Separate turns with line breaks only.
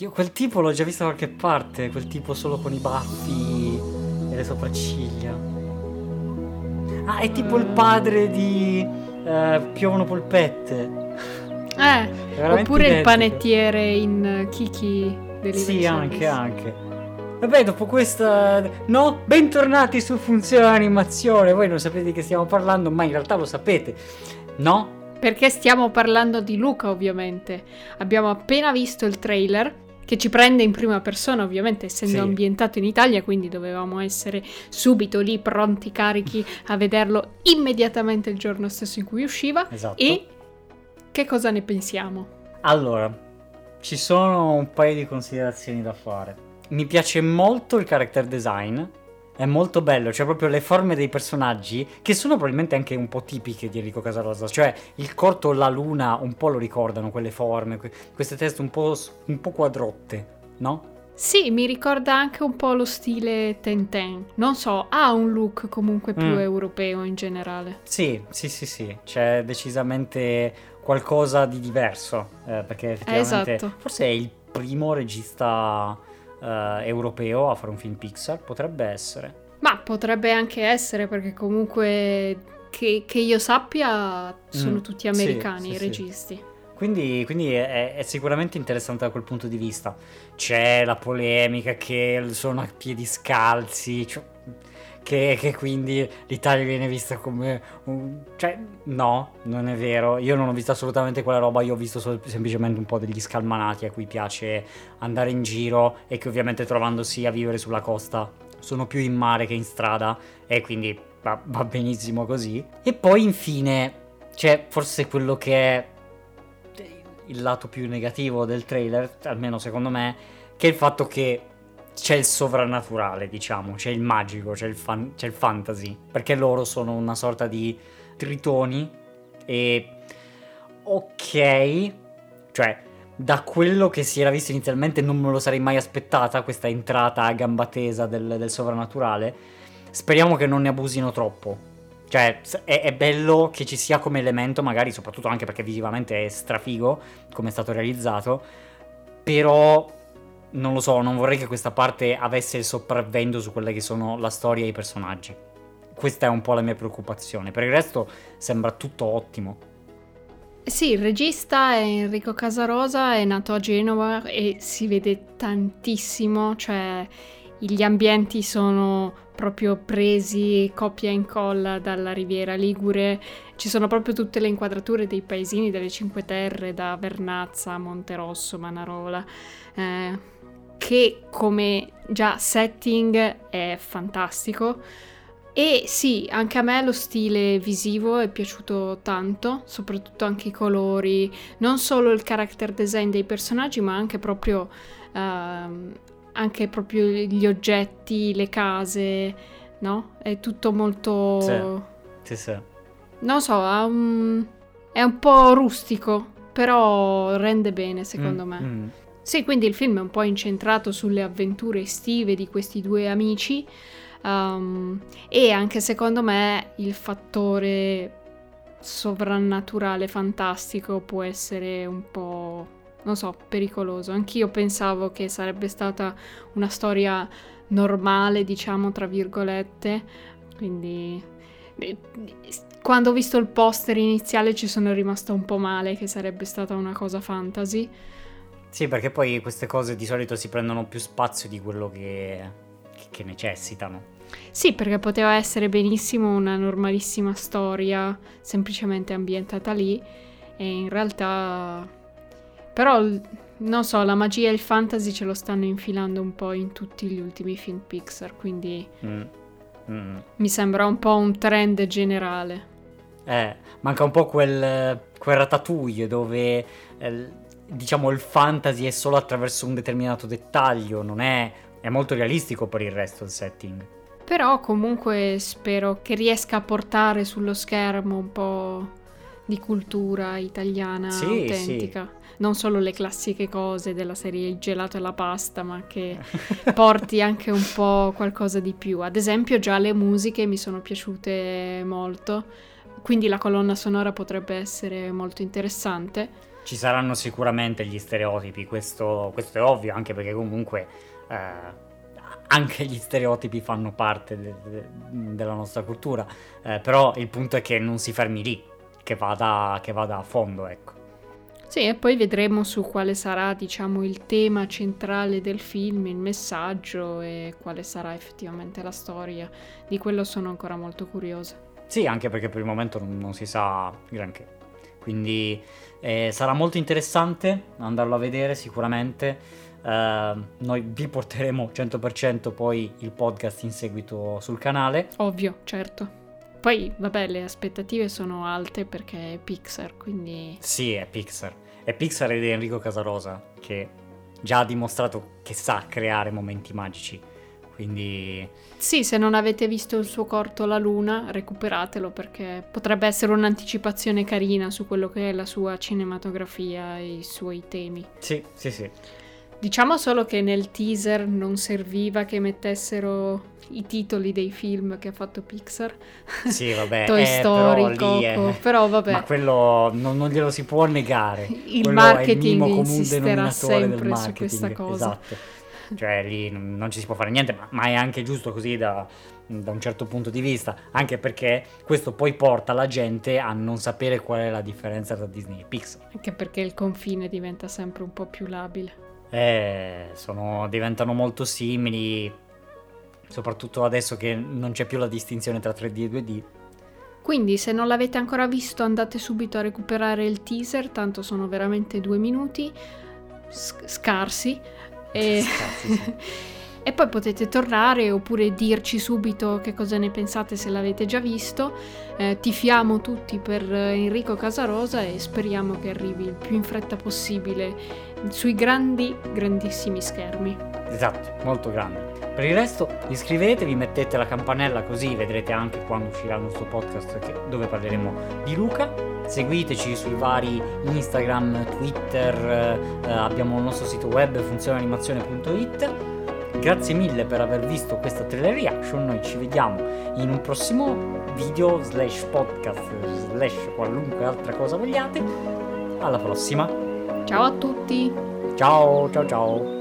Io quel tipo l'ho già visto da qualche parte, quel tipo solo con i baffi e le sopracciglia. Ah, è tipo il padre di uh, Piovono Polpette.
Eh, oppure identico. il panettiere in Kiki
Delivery Sì, anche, anche. Vabbè, dopo questa... No? Bentornati su Funzione Animazione. Voi non sapete di che stiamo parlando, ma in realtà lo sapete. No?
Perché stiamo parlando di Luca, ovviamente. Abbiamo appena visto il trailer che ci prende in prima persona, ovviamente essendo sì. ambientato in Italia, quindi dovevamo essere subito lì pronti, carichi a vederlo immediatamente il giorno stesso in cui usciva.
Esatto.
E che cosa ne pensiamo?
Allora, ci sono un paio di considerazioni da fare. Mi piace molto il character design, è molto bello, cioè proprio le forme dei personaggi che sono probabilmente anche un po' tipiche di Enrico Casarosa, cioè il corto la luna un po' lo ricordano quelle forme, queste teste un po', un po quadrotte, no?
Sì, mi ricorda anche un po' lo stile Tenten. Non so, ha un look comunque più mm. europeo in generale.
Sì, sì, sì, sì. C'è decisamente qualcosa di diverso. Eh, perché effettivamente
esatto.
forse è il primo regista uh, europeo a fare un film Pixar, potrebbe essere.
Ma potrebbe anche essere perché comunque che, che io sappia sono mm, tutti americani sì, i sì, registi. Sì.
Quindi, quindi è, è, sicuramente interessante da quel punto di vista. C'è la polemica che sono a piedi scalzi, cioè, che, che, quindi l'Italia viene vista come un... Cioè, no, non è vero. Io non ho visto assolutamente quella roba, io ho visto sol- semplicemente un po' degli scalmanati a cui piace andare in giro e che ovviamente trovandosi a vivere sulla costa sono più in mare che in strada e quindi va, va benissimo così. E poi infine c'è forse quello che è il lato più negativo del trailer, almeno secondo me, che è il fatto che c'è il sovrannaturale, diciamo, c'è il magico, c'è il, fan- c'è il fantasy, perché loro sono una sorta di tritoni e ok, cioè da quello che si era visto inizialmente non me lo sarei mai aspettata questa entrata a gamba tesa del, del sovrannaturale. Speriamo che non ne abusino troppo. Cioè, è, è, bello che ci sia come elemento, magari soprattutto anche perché visivamente è strafigo come è stato realizzato. Però non lo so, non vorrei che questa parte avesse il sopravvento su quelle che sono la storia e i personaggi. Questa è un po' la mia preoccupazione. Per il resto sembra tutto ottimo.
Sì, il regista è Enrico Casarosa, è nato a Genova e si vede tantissimo, cioè gli ambienti sono proprio presi copia e incolla dalla Riviera Ligure, ci sono proprio tutte le inquadrature dei paesini delle Cinque Terre, da Vernazza, Monterosso, Manarola. Eh, che come già setting è fantastico. E sì, anche a me lo stile visivo è piaciuto tanto, soprattutto anche i colori, non solo il character design dei personaggi, ma anche proprio, uh, anche proprio gli oggetti, le case, no? È tutto molto...
Sì, sì, sì.
Non so, un... è un po' rustico, però rende bene secondo mm, me. Mm. Sì, quindi il film è un po' incentrato sulle avventure estive di questi due amici um, e anche secondo me il fattore sovrannaturale fantastico può essere un po', non so, pericoloso. Anch'io pensavo che sarebbe stata una storia normale, diciamo, tra virgolette, quindi quando ho visto il poster iniziale ci sono rimasta un po' male che sarebbe stata una cosa fantasy.
Sì, perché poi queste cose di solito si prendono più spazio di quello che, che necessitano.
Sì, perché poteva essere benissimo una normalissima storia, semplicemente ambientata lì, e in realtà... Però, non so, la magia e il fantasy ce lo stanno infilando un po' in tutti gli ultimi film Pixar, quindi... Mm. Mm. Mi sembra un po' un trend generale.
Eh, manca un po' quel, quel ratatouille dove... Eh, diciamo il fantasy è solo attraverso un determinato dettaglio, non è, è molto realistico per il resto il setting.
Però comunque spero che riesca a portare sullo schermo un po' di cultura italiana sì, autentica. Sì. Non solo le classiche cose della serie il gelato e la pasta, ma che porti anche un po' qualcosa di più. Ad esempio già le musiche mi sono piaciute molto, quindi la colonna sonora potrebbe essere molto interessante.
Ci saranno sicuramente gli stereotipi, questo, questo è ovvio, anche perché comunque eh, anche gli stereotipi fanno parte de- de- della nostra cultura, eh, però il punto è che non si fermi lì, che vada, che vada a fondo, ecco.
Sì, e poi vedremo su quale sarà, diciamo, il tema centrale del film, il messaggio e quale sarà effettivamente la storia. Di quello sono ancora molto curiosa.
Sì, anche perché per il momento non, non si sa granché. Quindi eh, sarà molto interessante andarlo a vedere sicuramente. Eh, noi vi porteremo 100% poi il podcast in seguito sul canale.
Ovvio, certo. Poi, vabbè, le aspettative sono alte perché è Pixar, quindi...
Sì, è Pixar. È Pixar ed è Enrico Casarosa che già ha dimostrato che sa creare momenti magici. Quindi...
Sì, se non avete visto il suo corto La Luna, recuperatelo perché potrebbe essere un'anticipazione carina su quello che è la sua cinematografia e i suoi temi.
Sì, sì, sì.
Diciamo solo che nel teaser non serviva che mettessero i titoli dei film che ha fatto Pixar.
Sì, vabbè.
Toy
eh,
Story,
però,
Coco,
è...
però vabbè.
Ma quello non, non, glielo si può negare.
Il
quello
marketing
è il
insisterà sempre
su
questa cosa.
Esatto. Cioè lì non ci si può fare niente, ma, ma è anche giusto così da, da un certo punto di vista, anche perché questo poi porta la gente a non sapere qual è la differenza tra Disney e Pixar.
Anche perché il confine diventa sempre un po' più labile.
Eh, sono, diventano molto simili, soprattutto adesso che non c'è più la distinzione tra 3D e 2D.
Quindi se non l'avete ancora visto andate subito a recuperare il teaser, tanto sono veramente due minuti sc- scarsi. E...
Scarsi, sì.
E poi potete tornare oppure dirci subito che cosa ne pensate se l'avete già visto. Eh, tifiamo tutti per Enrico Casarosa e speriamo che arrivi il più in fretta possibile sui grandi, grandissimi schermi.
Esatto, molto grandi. Per il resto iscrivetevi, mettete la campanella così vedrete anche quando uscirà il nostro podcast che, dove parleremo di Luca. Seguiteci sui vari Instagram, Twitter, eh, abbiamo il nostro sito web funzionanimazione.it. Grazie mille per aver visto questa trailer reaction, noi ci vediamo in un prossimo video slash podcast slash qualunque altra cosa vogliate. Alla prossima!
Ciao a tutti!
Ciao ciao ciao!